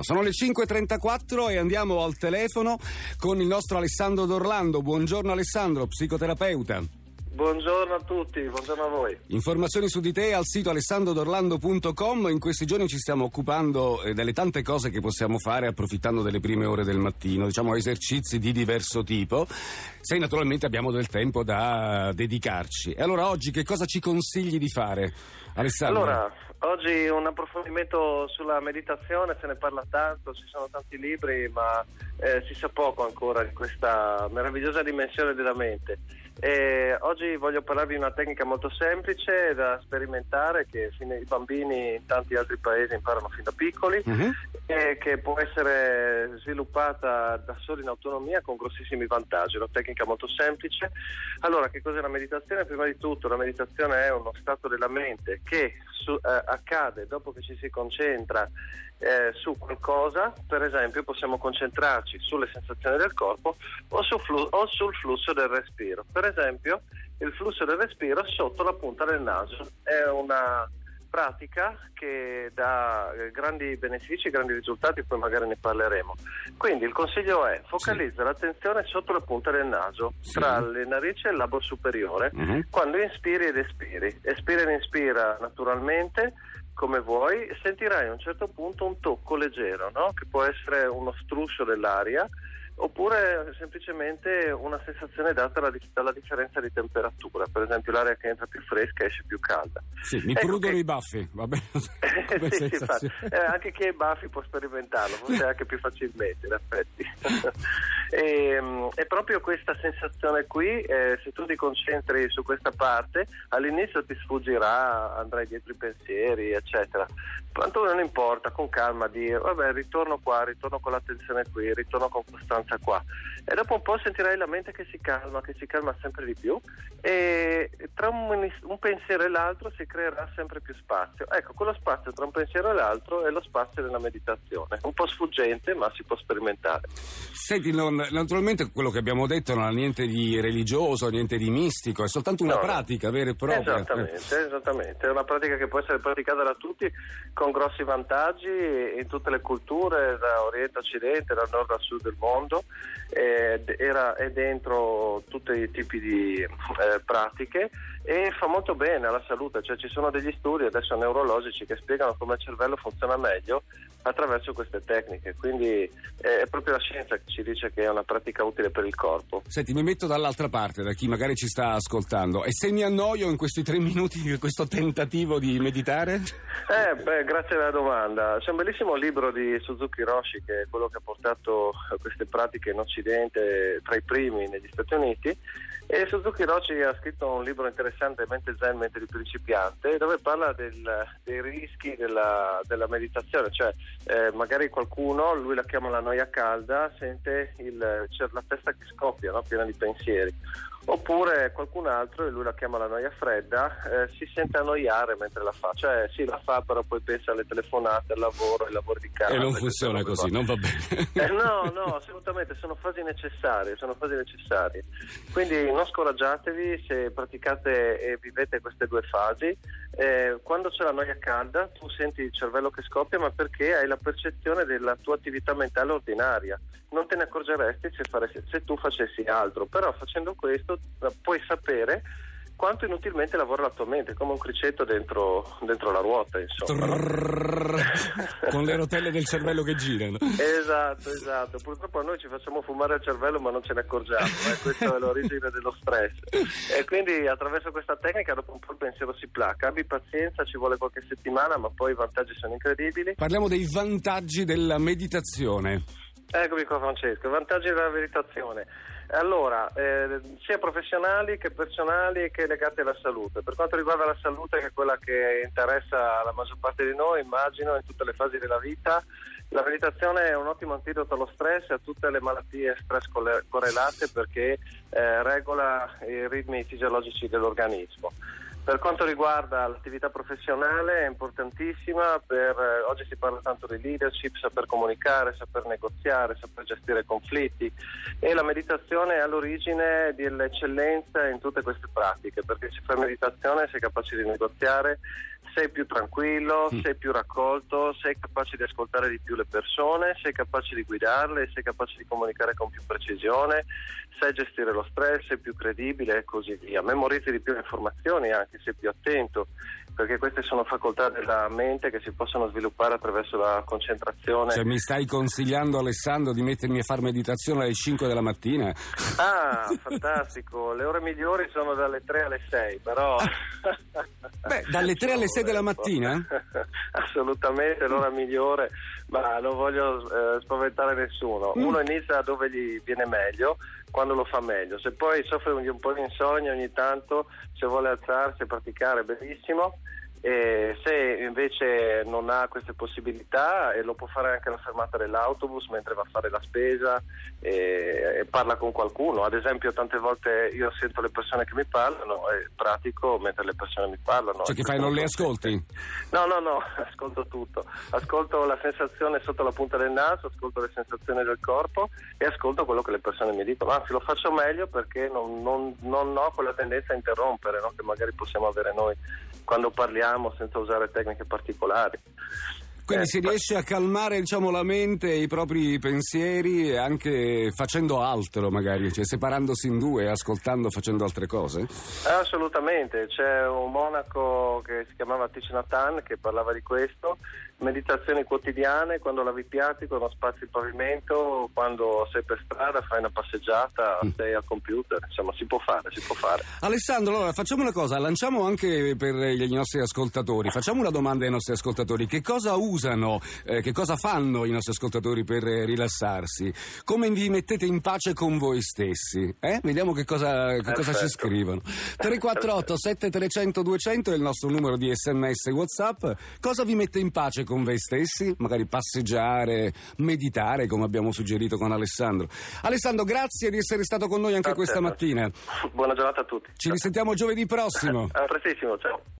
Sono le 5.34 e andiamo al telefono con il nostro Alessandro D'Orlando. Buongiorno Alessandro, psicoterapeuta. Buongiorno a tutti, buongiorno a voi. Informazioni su di te al sito alessandrodorlando.com. In questi giorni ci stiamo occupando eh, delle tante cose che possiamo fare approfittando delle prime ore del mattino, diciamo esercizi di diverso tipo, se naturalmente abbiamo del tempo da dedicarci. E allora oggi che cosa ci consigli di fare, Alessandro? Allora, oggi un approfondimento sulla meditazione, se ne parla tanto, ci sono tanti libri, ma eh, si sa poco ancora di questa meravigliosa dimensione della mente. E oggi voglio parlarvi di una tecnica molto semplice da sperimentare che i bambini in tanti altri paesi imparano fin da piccoli uh-huh. e che può essere sviluppata da soli in autonomia con grossissimi vantaggi. È una tecnica molto semplice. Allora, che cos'è la meditazione? Prima di tutto la meditazione è uno stato della mente che su, eh, accade dopo che ci si concentra eh, su qualcosa, per esempio possiamo concentrarci sulle sensazioni del corpo o, su flu- o, sul flusso del respiro. Per esempio il flusso del respiro sotto la punta del naso è una pratica che dà eh, grandi benefici, grandi risultati, poi magari ne parleremo. Quindi il consiglio è focalizza sì. l'attenzione sotto la punta del naso, sì. tra le narici e il labbro superiore, uh-huh. quando inspiri ed espiri. Espira ed inspira naturalmente come vuoi, sentirai a un certo punto un tocco leggero, no? che può essere uno struscio dell'aria oppure semplicemente una sensazione data dalla, dalla, differenza di temperatura, per esempio l'aria che entra più fresca esce più calda. Sì, mi ecco prudono che... i baffi, va bene? sì, sì, eh, anche chi ha i baffi può sperimentarlo, forse anche più facilmente in effetti. e, ehm, è proprio questa sensazione qui, eh, se tu ti concentri su questa parte, all'inizio ti sfuggirà, andrai dietro i pensieri, eccetera. Quanto non importa, con calma dire, vabbè, ritorno qua, ritorno con l'attenzione qui, ritorno con costanza stanza qua e dopo un po' sentirai la mente che si calma, che si calma sempre di più e tra un, un, pensiero e l'altro si creerà sempre più spazio. Ecco, quello spazio tra un pensiero e l'altro è lo spazio della meditazione, un po' sfuggente ma si può sperimentare. Senti, non, naturalmente quello che abbiamo detto non ha niente di religioso, niente di mistico, è soltanto una no, pratica vera e propria. Esattamente, esattamente, è una pratica che può essere praticata da tutti con grossi vantaggi in tutte le culture, da Oriente a Occidente, dal nord al sud del mondo mondo, eh, era, è dentro tutti i tipi di eh, pratiche e fa molto bene alla salute, cioè ci sono degli studi adesso neurologici che spiegano come il cervello funziona meglio attraverso queste tecniche, quindi è proprio la scienza che ci dice che è una pratica utile per il corpo. Senti, mi metto dall'altra parte, da chi magari ci sta ascoltando, e se mi annoio in questi tre minuti di questo tentativo di meditare? Eh, beh, grazie alla domanda. C'è un bellissimo libro di Suzuki Roshi, che è quello che ha portato queste pratiche in Occidente tra i primi negli Stati Uniti, e Suzuki Roshi ha scritto un libro interessante, Mente Zen, Mente di principiante, dove parla del, dei rischi della, della meditazione, cioè eh, magari qualcuno, lui la chiama la noia calda, sente il, cioè, la testa che scoppia, no? piena di pensieri oppure qualcun altro, e lui la chiama la noia fredda, eh, si sente annoiare mentre la fa, cioè sì la fa però poi pensa alle telefonate, al lavoro, ai lavori di casa. E non funziona così, non va bene. Eh, no, no, assolutamente, sono fasi necessarie, sono fasi necessarie. Quindi non scoraggiatevi se praticate e vivete queste due fasi. Eh, quando c'è la noia calda tu senti il cervello che scoppia ma perché hai la percezione della tua attività mentale ordinaria. Non te ne accorgeresti se, fare, se tu facessi altro, però facendo questo puoi sapere quanto inutilmente lavora la tua mente, come un cricetto dentro, dentro la ruota, insomma. Trrr, con le rotelle del cervello che girano. Esatto, esatto. Purtroppo noi ci facciamo fumare il cervello ma non ce ne accorgiamo, eh? questa è l'origine dello stress. E quindi attraverso questa tecnica dopo un po' il pensiero si placa. Abbi pazienza, ci vuole qualche settimana, ma poi i vantaggi sono incredibili. Parliamo dei vantaggi della meditazione. Eccomi qua Francesco, vantaggi della meditazione. Allora, eh, sia professionali che personali che legati alla salute. Per quanto riguarda la salute, che è quella che interessa la maggior parte di noi, immagino, in tutte le fasi della vita, la meditazione è un ottimo antidoto allo stress e a tutte le malattie stress correlate perché eh, regola i ritmi fisiologici dell'organismo. Per quanto riguarda l'attività professionale è importantissima, per, eh, oggi si parla tanto di leadership, saper comunicare, saper negoziare, saper gestire conflitti e la meditazione è all'origine dell'eccellenza in tutte queste pratiche, perché se fai meditazione sei capace di negoziare, sei più tranquillo, mm. sei più raccolto, sei capace di ascoltare di più le persone, sei capace di guidarle, sei capace di comunicare con più precisione, sai gestire lo stress, sei più credibile e così via. Memorizzi di più informazioni anche, sei più attento, perché queste sono facoltà della mente che si possono sviluppare attraverso la concentrazione. Cioè mi stai consigliando Alessandro di mettermi a fare meditazione alle 5 della mattina? Ah, fantastico, le ore migliori sono dalle 3 alle 6, però... Beh, dalle 3 alle 6 della mattina? Assolutamente, l'ora migliore, ma non voglio eh, spaventare nessuno. Mm. Uno inizia dove gli viene meglio, quando lo fa meglio. Se poi soffre un po' di insonnia ogni tanto, se vuole alzarsi e praticare, benissimo. E se invece non ha queste possibilità e lo può fare anche alla fermata dell'autobus mentre va a fare la spesa e, e, parla con qualcuno. Ad esempio tante volte io sento le persone che mi parlano e pratico mentre le persone mi parlano. Cioè che fai, non le ascolti? No, no, no, ascolto tutto. Ascolto la sensazione sotto la punta del naso, ascolto le sensazioni del corpo e ascolto quello che le persone mi dicono. Anzi lo faccio meglio perché non, non, non ho quella tendenza a interrompere no? che magari possiamo avere noi quando parliamo senza usare tecniche particolari. Quindi eh, si riesce a calmare diciamo, la mente e i propri pensieri anche facendo altro magari, cioè separandosi in due, ascoltando, facendo altre cose? Assolutamente, c'è un monaco che si chiamava Thich Nhat che parlava di questo meditazioni quotidiane, quando lavi i piatti, quando spazi il pavimento, quando sei per strada, fai una passeggiata, mm. sei al computer, insomma si può fare, si può fare. Alessandro, allora facciamo una cosa, lanciamo anche per i nostri ascoltatori, facciamo una domanda ai nostri ascoltatori, che cosa usano, eh, che cosa fanno i nostri ascoltatori per rilassarsi? Come vi mettete in pace con voi stessi? Eh? Vediamo che cosa, che cosa ci scrivono. 348 7300 200 è il nostro numero di sms Whatsapp, cosa vi mette in pace con voi stessi, magari passeggiare, meditare come abbiamo suggerito con Alessandro. Alessandro, grazie di essere stato con noi anche questa mattina. Buona giornata a tutti. Ci risentiamo giovedì prossimo. A prestissimo, ciao.